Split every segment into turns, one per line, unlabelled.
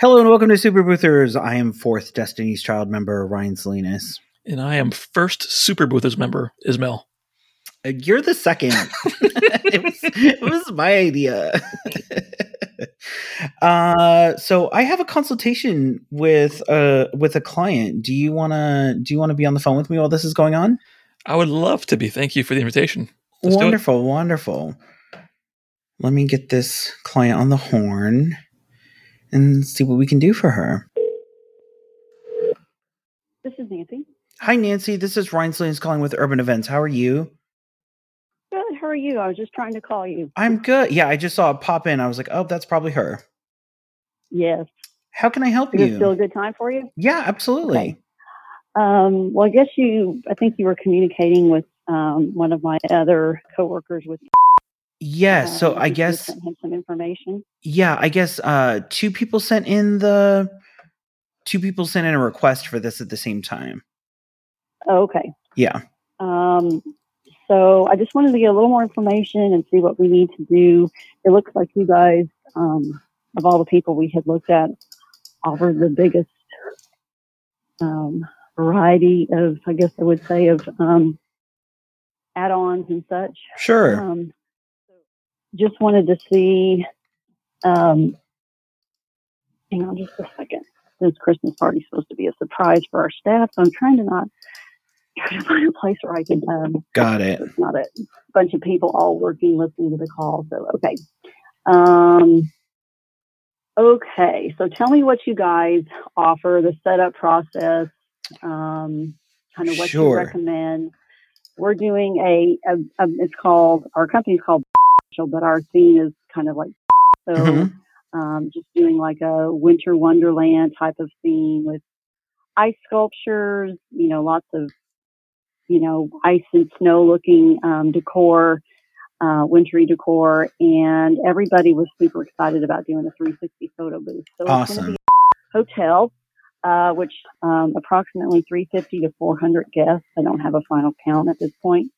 Hello and welcome to Super Boothers. I am fourth Destiny's Child member Ryan Salinas.
And I am first Super Boothers member, Ismail.
Uh, You're the second. it, was, it was my idea. uh, so I have a consultation with uh with a client. Do you wanna do you wanna be on the phone with me while this is going on?
I would love to be. Thank you for the invitation. Let's
wonderful, wonderful. Let me get this client on the horn and see what we can do for her.
This is Nancy.
Hi Nancy, this is Ryan Salinas calling with Urban Events. How are you?
Good. How are you? I was just trying to call you.
I'm good. Yeah, I just saw it pop in. I was like, oh, that's probably her.
Yes.
How can I help
you? Is
you?
still a good time for you?
yeah, absolutely.
Okay. Um, well, I guess you. I think you were communicating with um, one of my other coworkers. With
Yes.
uh,
so I guess,
some information.
yeah, I guess uh, two people sent in the two people sent in a request for this at the same time.
Oh, okay.
Yeah.
Um, so I just wanted to get a little more information and see what we need to do. It looks like you guys, um, of all the people we had looked at, offer the biggest um, variety of, I guess I would say, of um, add-ons and such.
Sure.
Um, just wanted to see. Um, hang on just a second. This Christmas party's supposed to be a surprise for our staff, so I'm trying to not try to find a place where I can. Um,
Got it.
it's not a bunch of people all working, listening to the call. So okay. Um, okay. So tell me what you guys offer, the setup process, um, kind of what
Sure.
you recommend. We're doing a, a, a it's called our company's called, but our theme is kind of like so.
Mhm.
Um, just doing like a winter wonderland type of theme with ice sculptures, you know, lots of, you know, ice and snow looking um, decor, uh, wintry decor, and everybody was super excited about doing a 360 photo booth. So it's going to
Awesome.
be a hotel, uh, which um, approximately 350 to 400 guests. I don't have a final count at this point.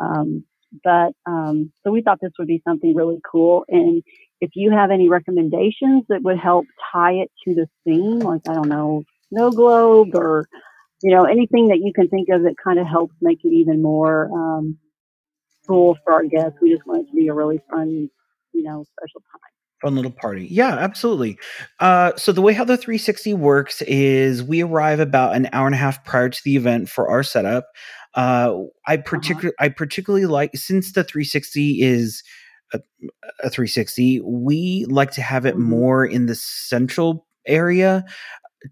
Um, but um, so we thought this would be something really cool. And if you have any recommendations that would help tie it to the theme, like I don't know, snow globe or you know anything that you can think of that kind of helps make it even more um, cool for our guests. We just want it to be a really fun, you know, special time.
Fun little party. Yeah, absolutely. Uh, so the way how the 360 works is we arrive about an hour and a half prior to the event for our setup. Uh, I particular I particularly like since the 360 is a, a 360, we like to have it
Mhm.
more in the central area.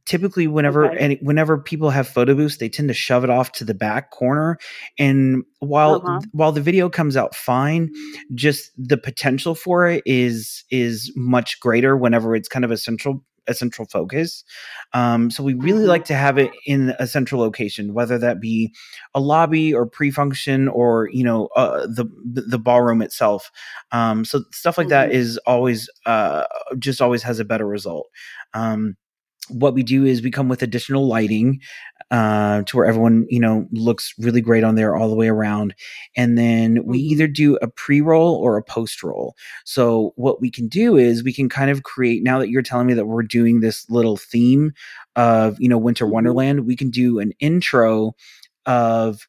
Typically, whenever
Okay.
and whenever people have photo booths, they tend to shove it off to the back corner. And while
Uh-huh.
while the video comes out fine, just the potential for it is is much greater whenever it's kind of a central a central focus. Um, so we really
Mhm.
like to have it in a central location, whether that be a lobby or pre-function or you know uh, the the ballroom itself. Um, so stuff like that
Mhm.
always uh, just always has a better result. Um, what we do is we come with additional lighting uh, to where everyone you know looks really great on there all the way around and then we
Mhm.
either do a pre-roll or a post-roll so what we can do is we can kind of create now that you're telling me that we're doing this little theme of you know winter
Mhm.
wonderland we can do an intro of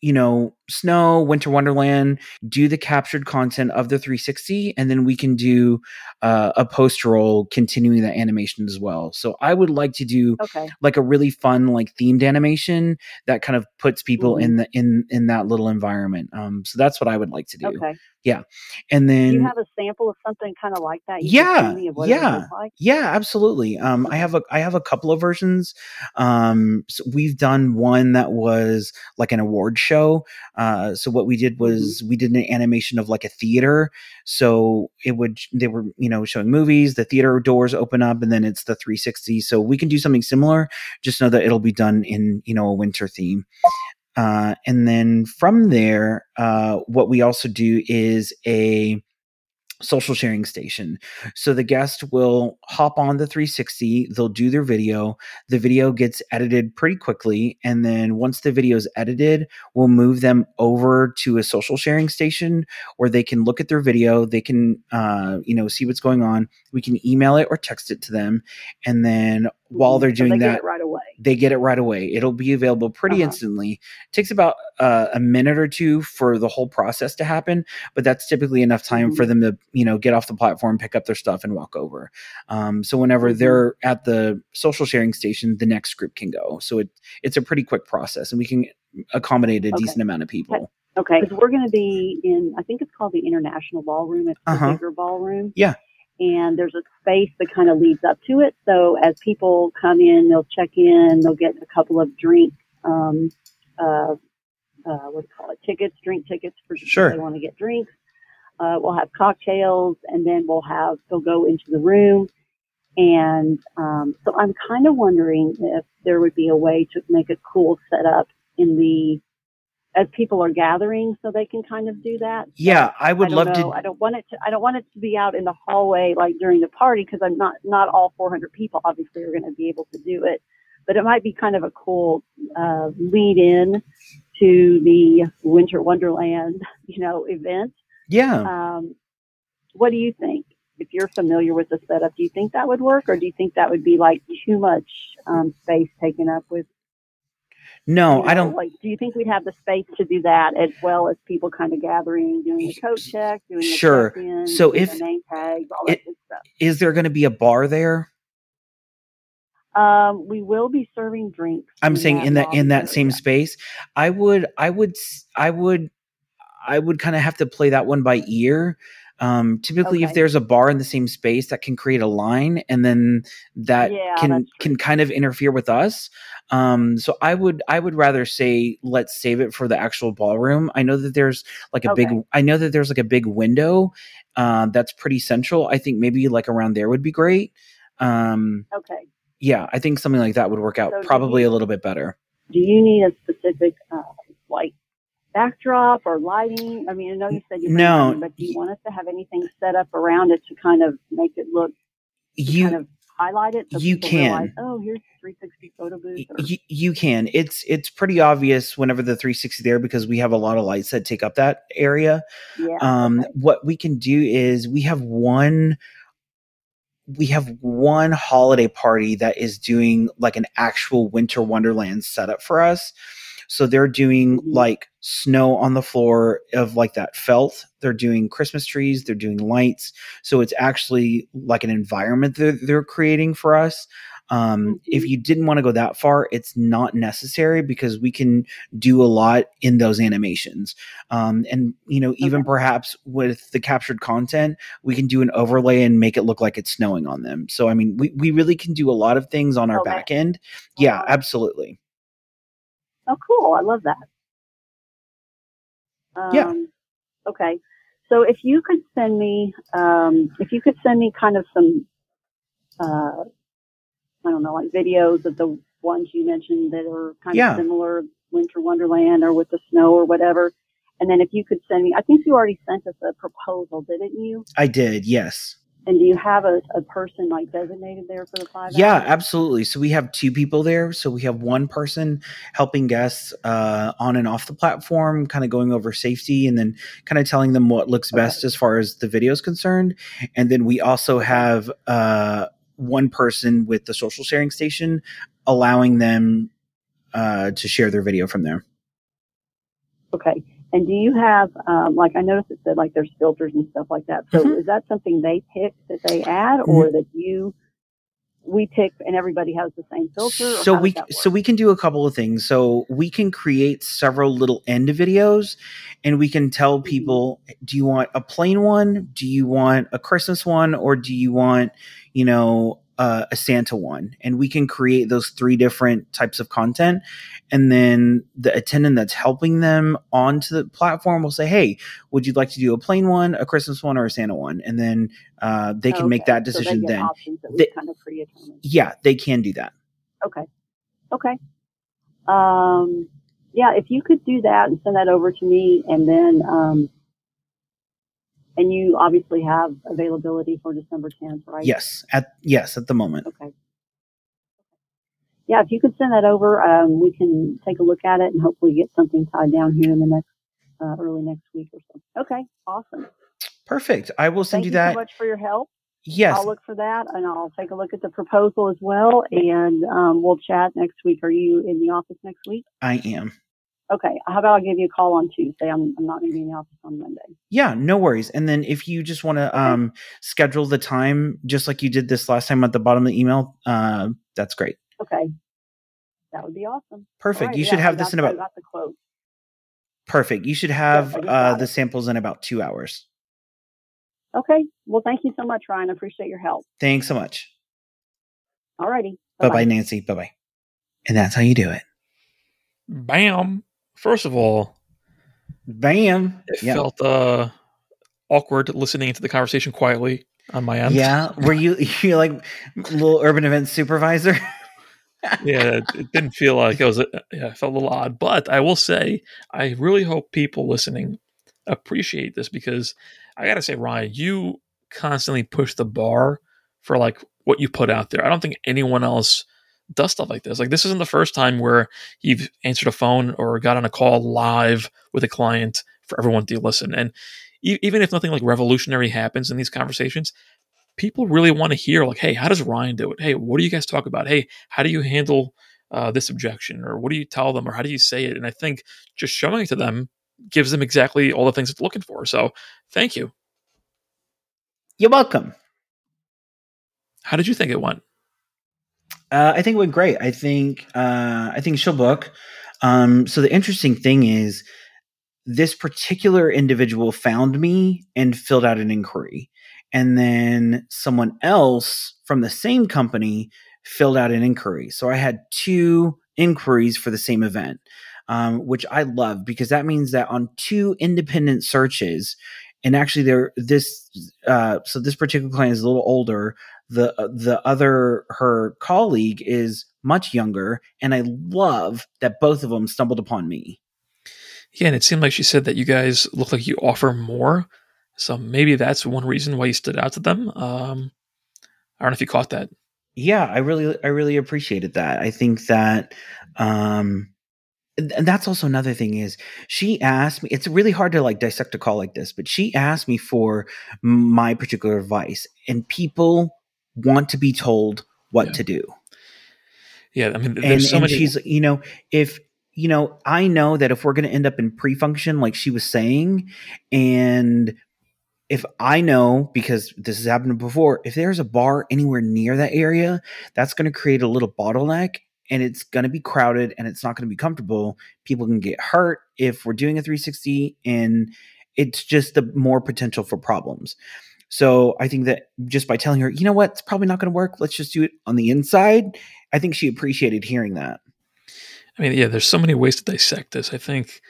you know snow winter wonderland do the captured content of the 360 and then we can do uh, a post roll continuing that animation as well so i would like to do
Okay.
like a really fun like themed animation that kind of puts people
Mhm.
in the in in that little environment um so that's what i would like to do
Okay. Yeah.
And
Do
then
you have a sample of something kind of like that? You
Yeah,
send me of what
yeah.
like?
Yeah, absolutely. Um, I have a I have a couple of versions. Um, so we've done one that was like an award show. Uh, so what we did
Mm-hmm.
was we did an animation of like a theater. So it would they were you know showing movies. The theater doors open up, and then it's the 360. So we can do something similar. Just know that it'll be done in you know a winter theme. Uh, and then from there, uh, what we also do is a social sharing station. So the guest will hop on the 360, they'll do their video, the video gets edited pretty quickly, and then once the video is edited, we'll move them over to a social sharing station where they can look at their video, they can uh, you know see what's going on. We can email it or text it to them, and then while they're doing
so they
that
right away
they get it right away it'll be available pretty uh-huh. instantly it takes about uh, a minute or two for the whole process to happen but that's typically enough time mm-hmm. for them to you know get off the platform pick up their stuff and walk over um, so whenever mm-hmm. they're at the social sharing station the next group can go so it it's a pretty quick process and we can accommodate a okay. decent amount of people
okay because we're going to be in i think it's called the international ballroom it's uh-huh. the bigger ballroom
yeah
and there's a space that kind of leads up to it. So as people come in, they'll check in, they'll get a couple of drink, um, uh, uh, what do you call it, tickets, drink tickets for
sure.
they want to get drinks. Uh, we'll have cocktails, and then we'll have they'll go into the room. And um, so I'm kind of wondering if there would be a way to make a cool setup in the as people are gathering so they can kind of do that.
Yeah, I would
I
love
know.
to.
I don't want it to. I don't want it to be out in the hallway like during the party because I'm not not all 400 people obviously are going to be able to do it, but it might be kind of a cool uh, lead in to the Winter Wonderland, you know, event.
Yeah.
Um, what do you think? If you're familiar with the setup, do you think that would work, or do you think that would be like too much um, space taken up with
no,
you know,
I don't.
Like, do you think we'd have the space to do that as well as people kind of gathering, doing the coat check, doing the
sure. So if
name tags, all that good stuff.
Is there going to be a bar there?
Um, we will be serving drinks.
I'm saying in that in that same space. I would, I would, I would, I would kind of have to play that one by ear. Um, typically, okay. if there's a bar in the same space, that can create a line, and then that
yeah,
can can kind of interfere with us. Um, so I would I would rather say let's save it for the actual ballroom. I know that there's like a okay. big I know that there's like a big window uh, that's pretty central. I think maybe like around there would be great. Um,
okay.
Yeah, I think something like that would work out so probably
you,
a little bit better.
Do you need a specific uh, like backdrop or lighting? I mean, I know you said you
no,
lighting, but do you want us to have anything set up around it to kind of make it look
you
kind of highlight it? So
you can.
Realize, oh, here's 360 photo booth.
You, you can. It's it's pretty obvious whenever the 360 there because we have a lot of lights that take up that area.
Yeah.
Um,
okay.
what we can do is we have one we have one holiday party that is doing like an actual winter wonderland setup for us so they're doing mm-hmm. like snow on the floor of like that felt. They're doing Christmas trees, they're doing lights. So it's actually like an environment that they're creating for us. Um, mm-hmm. If you didn't want to go that far, it's not necessary because we can do a lot in those animations. Um, and, you know, even okay. perhaps with the captured content, we can do an overlay and make it look like it's snowing on them. So, I mean, we, we really can do a lot of things on our okay. back end. Yeah, absolutely.
Oh, cool. I love that. Um,
yeah.
Okay. So if you could send me, um, if you could send me kind of some, uh, I don't know, like videos of the ones you mentioned that are kind
yeah.
of similar, Winter Wonderland or with the snow or whatever. And then if you could send me, I think you already sent us a proposal, didn't you?
I did, yes.
And do you have a, a person like designated there for the five?
Yeah,
hours?
absolutely. So we have two people there. So we have one person helping guests uh, on and off the platform, kind of going over safety and then kind of telling them what looks best as far as the video is concerned. And then we also have uh, one person with the social sharing station, allowing them uh, to share their video from there.
Okay. And do you have, um, like, I noticed it said like there's filters and stuff like that. So mm-hmm. is that something they pick that they add, or mm-hmm. that you we pick and everybody has the same filter?
So we so we can do a couple of things. So we can create several little end videos, and we can tell mm-hmm. people: Do you want a plain one? Do you want a Christmas one? Or do you want, you know, uh, a Santa one, and we can create those three different types of content. And then the attendant that's helping them onto the platform will say, "Hey, would you like to do a plain one, a Christmas one, or a Santa one?" And then uh, they can okay. make that decision.
So
then,
they, kind of
yeah, they can do that.
Okay, okay. Um, yeah, if you could do that and send that over to me, and then um, And you obviously have availability for December 10th, right?
Yes, at yes at the moment.
Okay. Yeah, if you could send that over, um, we can take a look at it and hopefully get something tied down here in the next uh, early next week or so. Okay, awesome.
Perfect. I will send
Thank
you
you
that.
so much for your help.
Yes.
I'll look for that and I'll take a look at the proposal as well, and um, we'll chat next week. Are you in the office next week?
I am.
Okay. How about I give you a call on Tuesday? I'm, I'm not going to be in the office on Monday.
Yeah, no worries. And then if you just want to um, schedule the time, just like you did this last time at the bottom of the email, uh, that's great.
Okay. That would be awesome.
Perfect.
Right,
you
yeah,
should have
I
this in
I
about
got the quote.
perfect. You should have
I
uh, the samples in about two hours.
Okay. Well, thank you so much, Ryan. I appreciate your help.
Thanks so much.
All righty.
Bye bye, Nancy. Bye bye. And that's how you do it.
Bam. First of all,
Bam.
it
Yeah.
felt uh, awkward listening to the conversation quietly on my end.
Yeah. Were you you like little urban event supervisor?
yeah, it, didn't feel like it was. A, yeah, it felt a little odd. But I will say, I really hope people listening appreciate this because I got to say, Ryan, you constantly push the bar for like what you put out there. I don't think anyone else does stuff like this. Like this isn't the first time where you've answered a phone or got on a call live with a client for everyone to listen. And e- even if nothing like revolutionary happens in these conversations, people really want to hear like, hey, how does Ryan do it? Hey, what do you guys talk about? Hey, how do you handle uh, this objection, or what do you tell them, or how do you say it? And I think just showing it to them gives them exactly all the things it's looking for. So, thank you.
You're welcome.
How did you think it went?
Uh, I think it went great. I think uh, I think she'll book. Um, so the interesting thing is, this particular individual found me and filled out an inquiry, and then someone else from the same company filled out an inquiry. So I had two inquiries for the same event, um, which I love because that means that on two independent searches, and actually there this uh, so this particular client is a little older the the other her colleague is much younger and i love that both of them stumbled upon me
Yeah, and it seemed like she said that you guys look like you offer more. So maybe that's one reason why you stood out to them. Um, I don't know if you caught that.
yeah i really i really appreciated that i think that um and that's also another thing is she asked me it's really hard to like dissect a call like this but she asked me for my particular advice and people want to be told what
Yeah.
to do
Yeah, I mean, there's
and,
so
and
many.
she's you know if you know i know that if we're going to end up in pre-function like she was saying and if i know because this has happened before if there's a bar anywhere near that area that's going to create a little bottleneck and it's going to be crowded and it's not going to be comfortable people can get hurt if we're doing a 360 and it's just the more potential for problems so i think that just by telling her you know what it's probably not going to work let's just do it on the inside i think she appreciated hearing that
I mean, yeah, there's so many ways to dissect this. I think,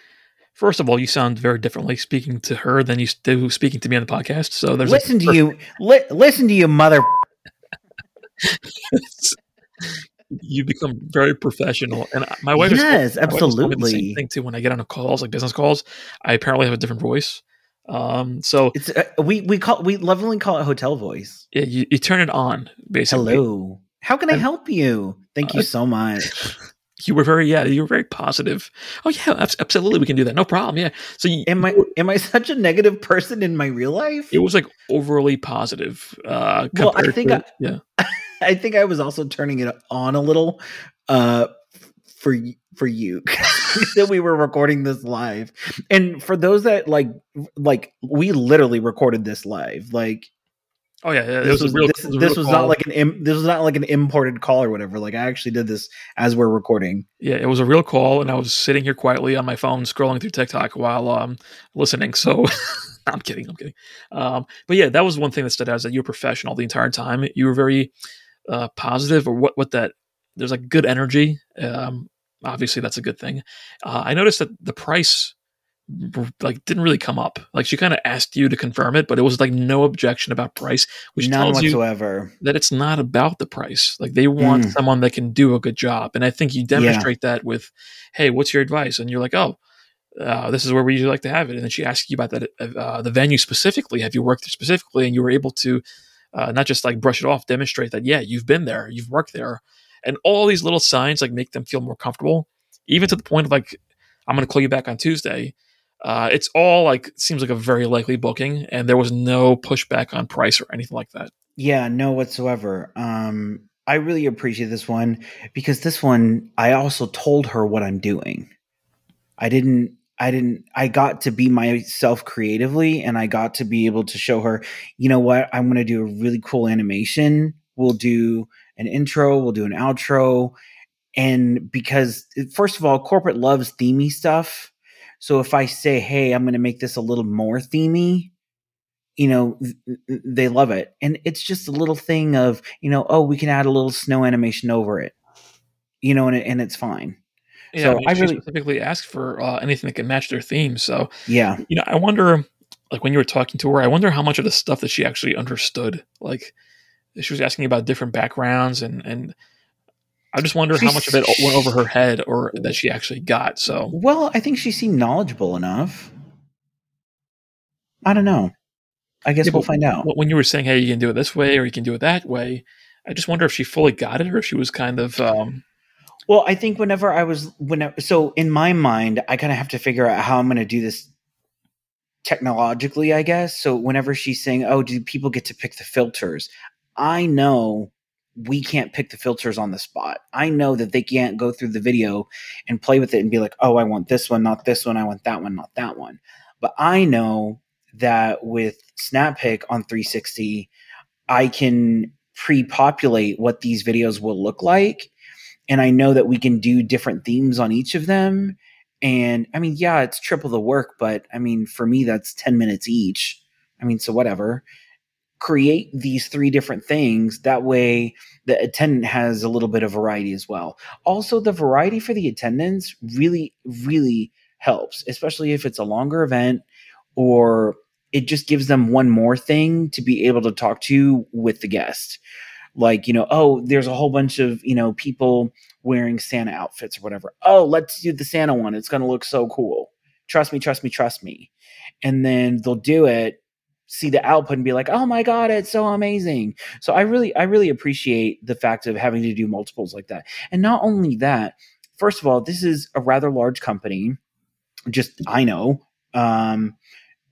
first of all, you sound very differently speaking to her than you do speaking to me on the podcast. So there's
listen to you li- listen to you mother
you become very professional. And my wife,
Yes,
is, my wife is the
absolutely.
same thing too. When I get on calls, like business calls, I apparently have a different voice. Um, so
it's uh, we we call we lovingly call it hotel voice
yeah, you, you turn it on basically.
hello how can i
And-
help you thank you
Uh,
so much
You were very yeah, you were very positive. Oh yeah, absolutely, we can do that. No problem. Yeah. So you,
am i am i such a negative person in my real life
it was like overly positive. Uh,
Well, I think
to-
I-
yeah.
i think i was also turning it on a little uh for for you that we were recording this live and for those that like like we literally recorded this live like
Oh yeah, yeah. It
this
was, real.
this,
it was
was not like an Im, this was not like an imported call or whatever like i actually did this as we're recording
Yeah, it was a real call, and I was sitting here quietly on my phone scrolling through TikTok while um listening. So I'm kidding, I'm kidding. Um, but yeah, that was one thing that stood out is that you were professional the entire time. You were very uh, positive, or what? What that? There's like good energy. Um, obviously, that's a good thing. Uh, I noticed that the price like didn't really come up. Like she kind of asked you to confirm it, but it was like no objection about price, which
none
tells you
whatsoever
that it's not about the price. Like they want
Mm.
someone that can do a good job. And I think you demonstrate that with, hey, what's your advice? And you're like, oh, uh, this is where we usually like to have it. And then she asked you about that, uh, the venue specifically. Have you worked there specifically? And you were able to uh, not just like brush it off, demonstrate that, yeah, you've been there, you've worked there. And all these little signs like make them feel more comfortable, even to the point of like, I'm going to call you back on Tuesday. Uh, it's all like seems like a very likely booking, and there was no pushback on price or anything like that.
Yeah, no whatsoever. Um, I really appreciate this one because this one I also told her what I'm doing. I didn't I didn't I got to be myself creatively and I got to be able to show her, you know what, I'm going to do a really cool animation. We'll do an intro, we'll do an outro and because first of all, corporate loves themey stuff. So if I say, "Hey, I'm going to make this a little more themey," you know, they love it. And it's just a little thing of, you know, oh, we can add a little snow animation over it. You know, and it, and it's fine.
Yeah, so I, mean, I really specifically asked for uh, anything that can match their theme. So
yeah,
you know, I wonder, like when you were talking to her, I wonder how much of the stuff that she actually understood. Like she was asking about different backgrounds, and and I just wonder She's, how much of it went over her head or that she actually got. So
well, I think she seemed knowledgeable enough. I don't know. I guess yeah, we'll find out.
When you were saying, "Hey, you can do it this way or you can do it that way," I just wonder if she fully got it or if she was kind of um,
well, I think whenever I was when so in my mind, I kind of have to figure out how I'm going to do this technologically, I guess. So whenever she's saying, "Oh, do people get to pick the filters?" I know we can't pick the filters on the spot. I know that they can't go through the video and play with it and be like, "Oh, I want this one, not this one. I want that one, not that one." But I know that with Snappic on 360, I can pre-populate what these videos will look like and I know that we can do different themes on each of them. And I mean, yeah, it's triple the work, but I mean, for me, that's 10 minutes each. I mean, so whatever. Create these three different things. That way, the attendant has a little bit of variety as well. Also, the variety for the attendants really, really helps, especially if it's a longer event or it just gives them one more thing to be able to talk to with the guest like you know oh there's a whole bunch of you know people wearing santa outfits or whatever oh let's do the santa one it's going to look so cool trust me trust me trust me and then they'll do it see the output and be like oh my god it's so amazing so i really i really appreciate the fact of having to do multiples like that and not only that first of all this is a rather large company just i know um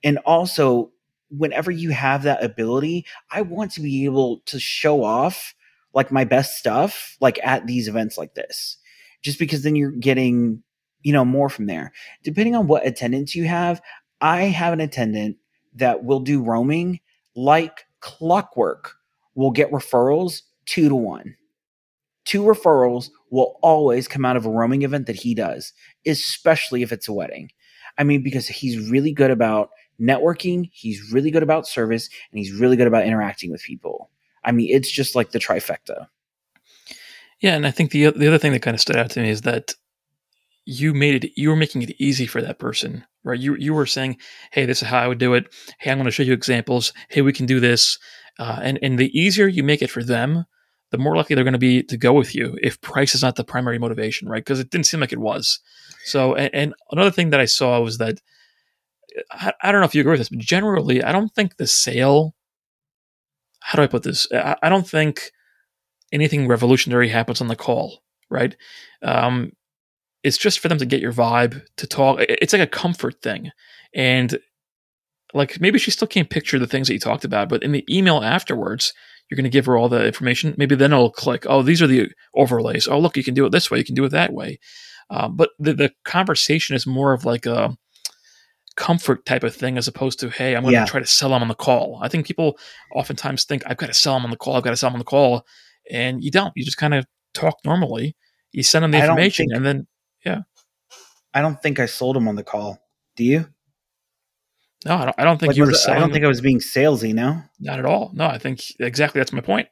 and also whenever you have that ability, I want to be able to show off like my best stuff like at these events like this. Just because then you're getting, you know, more from there. Depending on what attendance you have, I have an attendant that will do roaming like clockwork. Will get referrals 2 to 1. Two referrals will always come out of a roaming event that he does, especially if it's a wedding. I mean, because he's really good about networking, he's really good about service, and he's really good about interacting with people. I mean, it's just like the trifecta.
Yeah, and I think the the other thing that kind of stood out to me is that you made it you were making it easy for that person, right? You you were saying, "Hey, this is how I would do it. Hey, I'm going to show you examples. Hey, we can do this." Uh, and and the easier you make it for them, the more likely they're going to be to go with you if price is not the primary motivation, right? Because it didn't seem like it was. So, and, and another thing that I saw was that I, I, don't know if you agree with this, but generally, I don't think the sale. How do I put this? I, I don't think anything revolutionary happens on the call, right? Um, it's just for them to get your vibe to talk. It's like a comfort thing, and like maybe she still can't picture the things that you talked about, but in the email afterwards, you're going to give her all the information. Maybe then it'll click. Oh, these are the overlays. Oh, look, you can do it this way. You can do it that way. Uh, but the, the conversation is more of like a comfort type of thing as opposed to hey i'm going to yeah. try to sell them on the call i think people oftentimes think i've got to sell them on the call i've got to sell them on the call and you don't you just kind of talk normally you send them the information think, and then yeah.
I don't think i sold them on the call. Do you?
No i don't, I don't think like, you were
i don't think i was being salesy no?
Not at all. No i think exactly that's my point.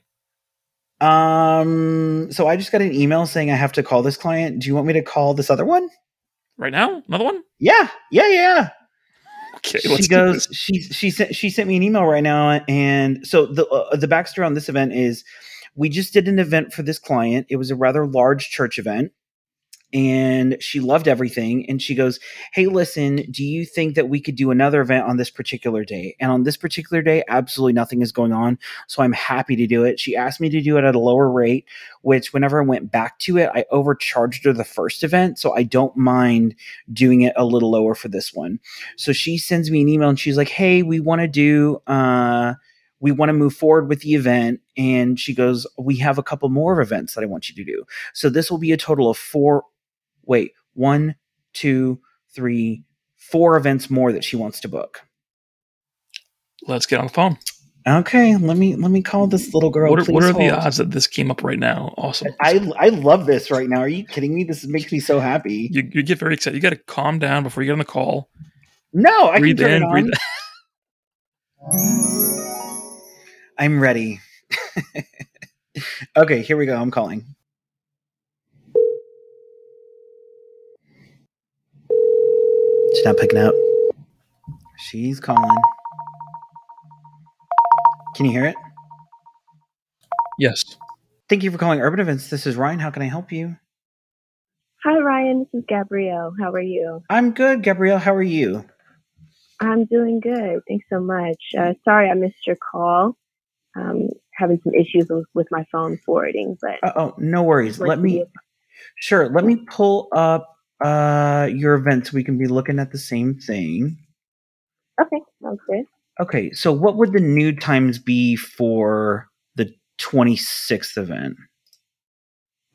Um so i just got an email saying i have to call this client. Do you want me to call this other one?
Right now? Another one?
Yeah yeah yeah Okay, she goes. She she sent she sent me an email right now, and so the uh, the backstory on this event is we just did an event for this client. It was a rather large church event, and she loved everything. And she goes, Hey, listen, do you think that we could do another event on this particular day? And on this particular day, absolutely nothing is going on. So I'm happy to do it. She asked me to do it at a lower rate, which whenever I went back to it, I overcharged her the first event. So I don't mind doing it a little lower for this one. So she sends me an email and she's like, Hey, we want to do, uh, we want to move forward with the event. And she goes, We have a couple more events that I want you to do. So this will be a total of four wait, one, two, three, four events more that she wants to book.
Let's get on the phone.
Okay, let me let me call this little girl.
What are, what are the odds that this came up right now? Awesome.
I I love this right now. Are you kidding me? This makes me so happy.
You, you get very excited. You got to calm down before you get on the call.
No, I breathe can turn in, it on. I'm ready. okay, here we go. I'm calling. She's not picking up. She's calling. Can you hear it?
Yes.
Thank you for calling Urban Events. This is Ryan. How can I help you?
Hi, Ryan. This is Gabrielle. How are you?
I'm good, Gabrielle. How are you?
I'm doing good. Thanks so much. Uh, sorry I missed your call. Um, having some issues with, with my phone forwarding, but
uh, oh, no worries. Let me. Sure. Let me pull up uh, your events, we can be looking at the same thing.
Okay, sounds good.
Okay, so what would the new times be for the 26th event?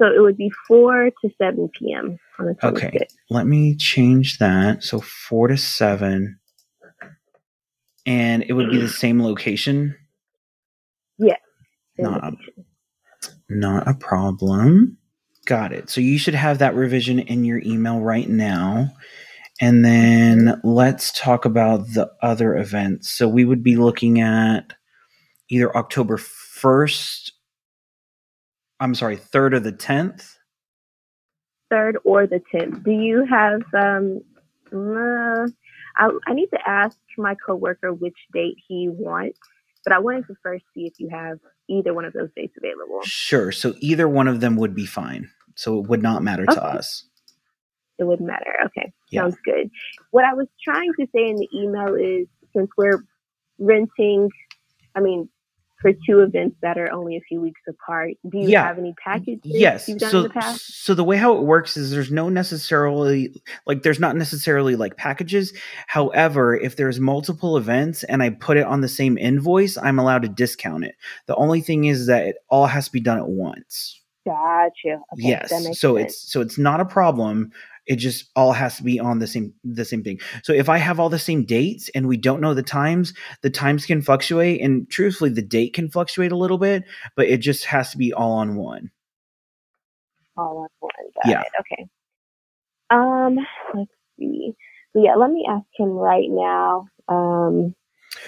So it would be 4 to 7 p.m. on the 26th.
Okay, let me change that. So 4 to 7. And it would be the same location?
Yes.
Yeah, not, not a problem. Got it. So you should have that revision in your email right now. And then let's talk about the other events. So we would be looking at either October 1st, I'm sorry, 3rd or the 10th.
3rd or the 10th. Do you have, um, uh, I, I need to ask my coworker which date he wants, but I wanted to first see if you have either one of those dates available.
Sure. So either one of them would be fine. So it would not matter okay. to us.
It wouldn't matter. Okay. Yeah. Sounds good. What I was trying to say in the email is since we're renting, I mean, for two events that are only a few weeks apart. Do you yeah. have any packages?
Yes. so, the past? so the way how it works is there's no necessarily like there's not necessarily like packages. However, if there's multiple events and I put it on the same invoice, I'm allowed to discount it. The only thing is that it all has to be done at once.
Gotcha. Okay,
yes. So sense. it's so it's not a problem it just all has to be on the same the same thing so if i have all the same dates and we don't know the times the times can fluctuate and truthfully the date can fluctuate a little bit but it just has to be all on one
all on one Got yeah it. okay um let's see so yeah let me ask him right now um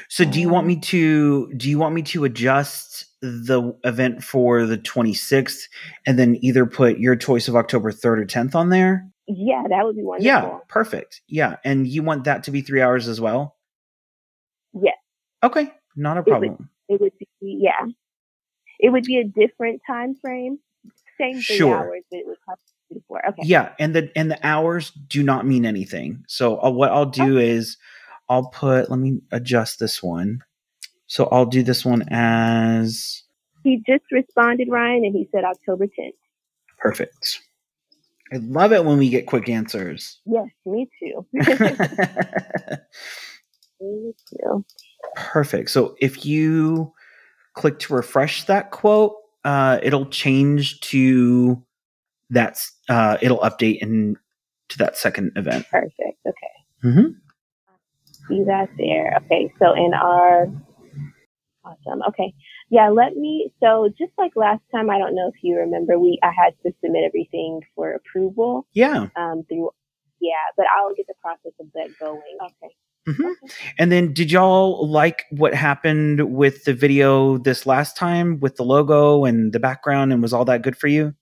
so do you want um me to do you want me to adjust the event for the 26th and then either put your choice of October 3rd or 10th on there?
Yeah, that would be wonderful.
Yeah, perfect. Yeah. And you want that to be three hours as well?
Yes.
Okay, not a problem.
It would, it would be, yeah. It would be a different time frame. Same three sure. hours, but it would have before. Okay.
Yeah, and the and the hours do not mean anything. So uh, what I'll do okay. is I'll put let me adjust this one. So I'll do this one as
he just responded, Ryan, and he said October 10th.
Perfect. I love it when we get quick answers.
Yes, me too. me too.
Perfect. So if you click to refresh that quote, uh, it'll change to that's uh, it'll update in to that second event.
Perfect. Okay.
Mm-hmm.
See that there. Okay. So in our awesome. Okay. Yeah, let me. So just like last time, I don't know if you remember, we I had to submit everything for approval.
Yeah.
Um. Through. Yeah, but I'll get the process of that going. Okay.
Mm-hmm. Okay. And then, did y'all like what happened with the video this last time with the logo and the background, and was all that good for you?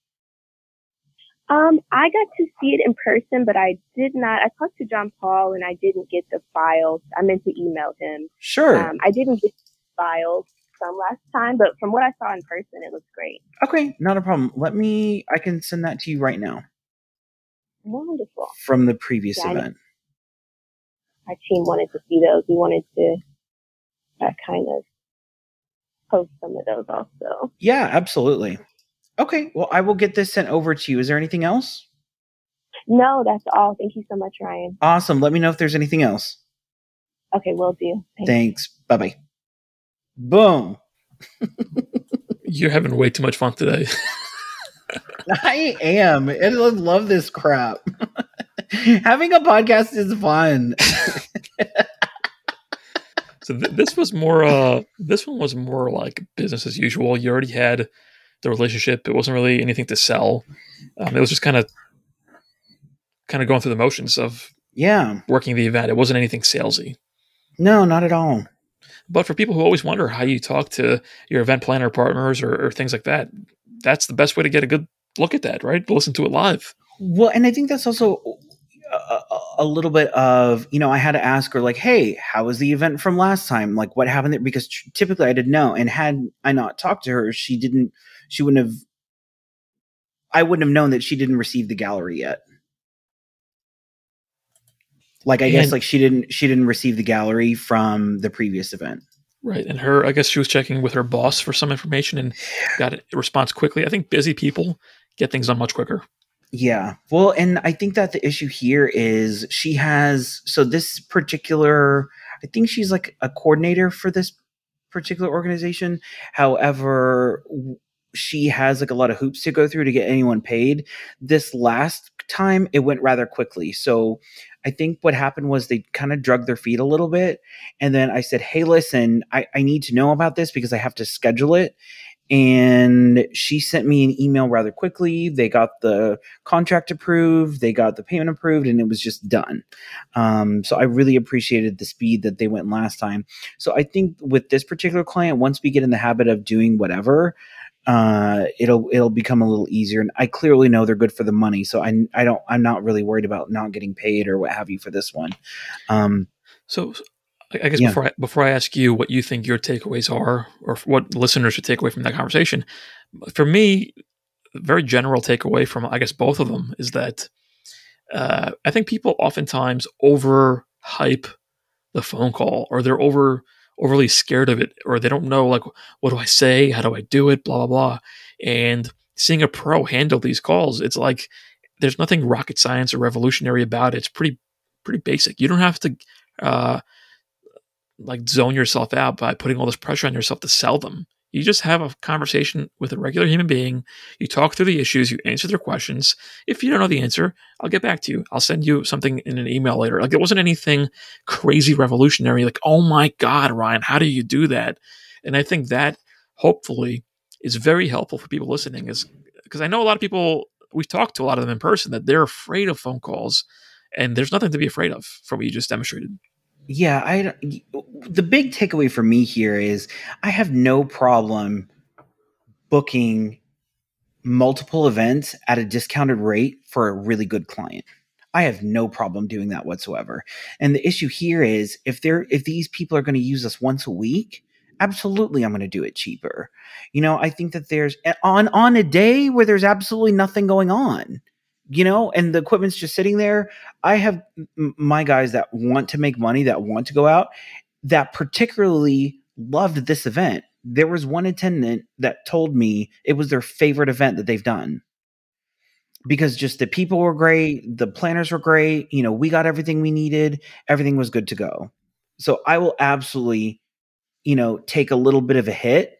Um, I got to see it in person, but I did not. I talked to John Paul, and I didn't get the files. I meant to email him.
Sure.
Um, I didn't get files some last time, but from what I saw in person, it looks great.
Okay, not a problem. Let me, I can send that to you right now.
Wonderful.
from the previous
Yeah,
event.
Our team wanted to see those. We wanted to uh, kind of post some of those also.
Yeah, absolutely. Okay, well, I will get this sent over to you. Is there anything else?
No, that's all. Thank you so much, Ryan.
Awesome. Let me know if there's anything else.
Okay, will do. Thanks.
Thanks. Bye bye. Boom.
You're having way too much fun today.
I am. I love this crap. Having a podcast is fun.
So th- this was more. Uh, this one was more like business as usual. You already had the relationship. It wasn't really anything to sell. Um, it was just kind of, kind of going through the motions of
Yeah.
working the event. It wasn't anything salesy.
No, not at all.
But for people who always wonder how you talk to your event planner partners or, or things like that, that's the best way to get a good look at that, right? Listen to it live.
Well, and I think that's also a, a, little bit of, you know, I had to ask her, like, hey, how was the event from last time? Like, what happened there? Because tr- typically I didn't know. And had I not talked to her, she didn't, she wouldn't have, I wouldn't have known that she didn't receive the gallery yet. Like, I guess, like, she didn't, she didn't receive the gallery from the previous event.
Right. And her, I guess she was checking with her boss for some information and got a response quickly. I think busy people get things done much quicker.
Yeah. Well, and I think that the issue here is she has so this particular I think she's like a coordinator for this particular organization. However, she has like a lot of hoops to go through to get anyone paid. This last time it went rather quickly. So I think what happened was they kind of drug their feet a little bit. And then I said, Hey, listen, I, I need to know about this because I have to schedule it. And she sent me an email rather quickly. They got the contract approved, they got the payment approved, and it was just done. Um, so I really appreciated the speed that they went last time. So I think with this particular client, once we get in the habit of doing whatever, uh, it'll it'll become a little easier. And I clearly know they're good for the money, so I I don't I'm not really worried about not getting paid or what have you for this one. Um,
So I guess
Yeah.
before I, before I ask you what you think your takeaways are, or what listeners should take away from that conversation, for me, very general takeaway from I guess both of them is that uh, I think people oftentimes overhype the phone call, or they're over overly scared of it, or they don't know like what do I say, how do I do it, blah blah blah. And seeing a pro handle these calls, it's like there's nothing rocket science or revolutionary about it. It's pretty pretty basic. You don't have to. Uh, like zone yourself out by putting all this pressure on yourself to sell them. You just have a conversation with a regular human being. You talk through the issues, you answer their questions. If you don't know the answer, I'll get back to you. I'll send you something in an email later. Like it wasn't anything crazy revolutionary, like, oh my God, Ryan, how do you do that? And I think that hopefully is very helpful for people listening, is because I know a lot of people, we've talked to a lot of them in person that they're afraid of phone calls, and there's nothing to be afraid of from what you just demonstrated.
Yeah, I the big takeaway for me here is I have no problem booking multiple events at a discounted rate for a really good client. I have no problem doing that whatsoever. And the issue here is if they're if these people are going to use us once a week, absolutely I'm going to do it cheaper. You know, I think that there's eh, on on a day where there's absolutely nothing going on you know, and the equipment's just sitting there. I have my guys that want to make money, that want to go out, that particularly loved this event. There was one attendant that told me it was their favorite event that they've done because just the people were great, the planners were great. You know, we got everything we needed, everything was good to go. So I will absolutely, you know, take a little bit of a hit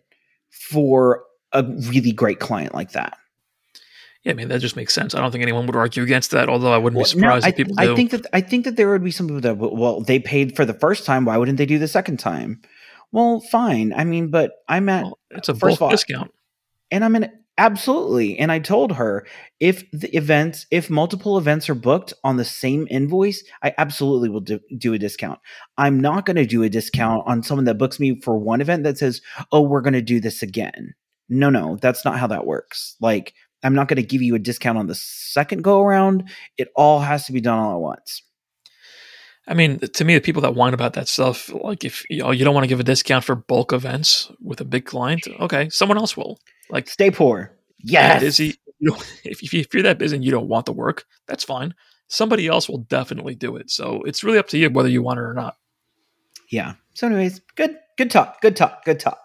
for a really great client like that.
Yeah, I mean that just makes sense. I don't think anyone would argue against that. Although I wouldn't
Well,
be surprised
no,
if people do.
I think that I think that there would be some people that well they paid for the first time. Why wouldn't they do the second time? Well, fine. I mean, but I'm at
Well, it's a
first
bulk
all-
discount.
and I'm in absolutely. And I told her if the events, if multiple events are booked on the same invoice, I absolutely will do, do a discount. I'm not going to do a discount on someone that books me for one event that says, "Oh, we're going to do this again." No, no, that's not how that works. Like, I'm not going to give you a discount on the second go around. It all has to be done all at once.
I mean, to me, the people that whine about that stuff, like if you know you don't want to give a discount for bulk events with a big client, okay, someone else will. Like
Stay poor.
yeah,
Yes.
You know, if, if you're that busy and you don't want the work, that's fine. Somebody else will definitely do it. So it's really up to you whether you want it or not.
Yeah. So, anyways, good, good talk. Good talk. Good talk.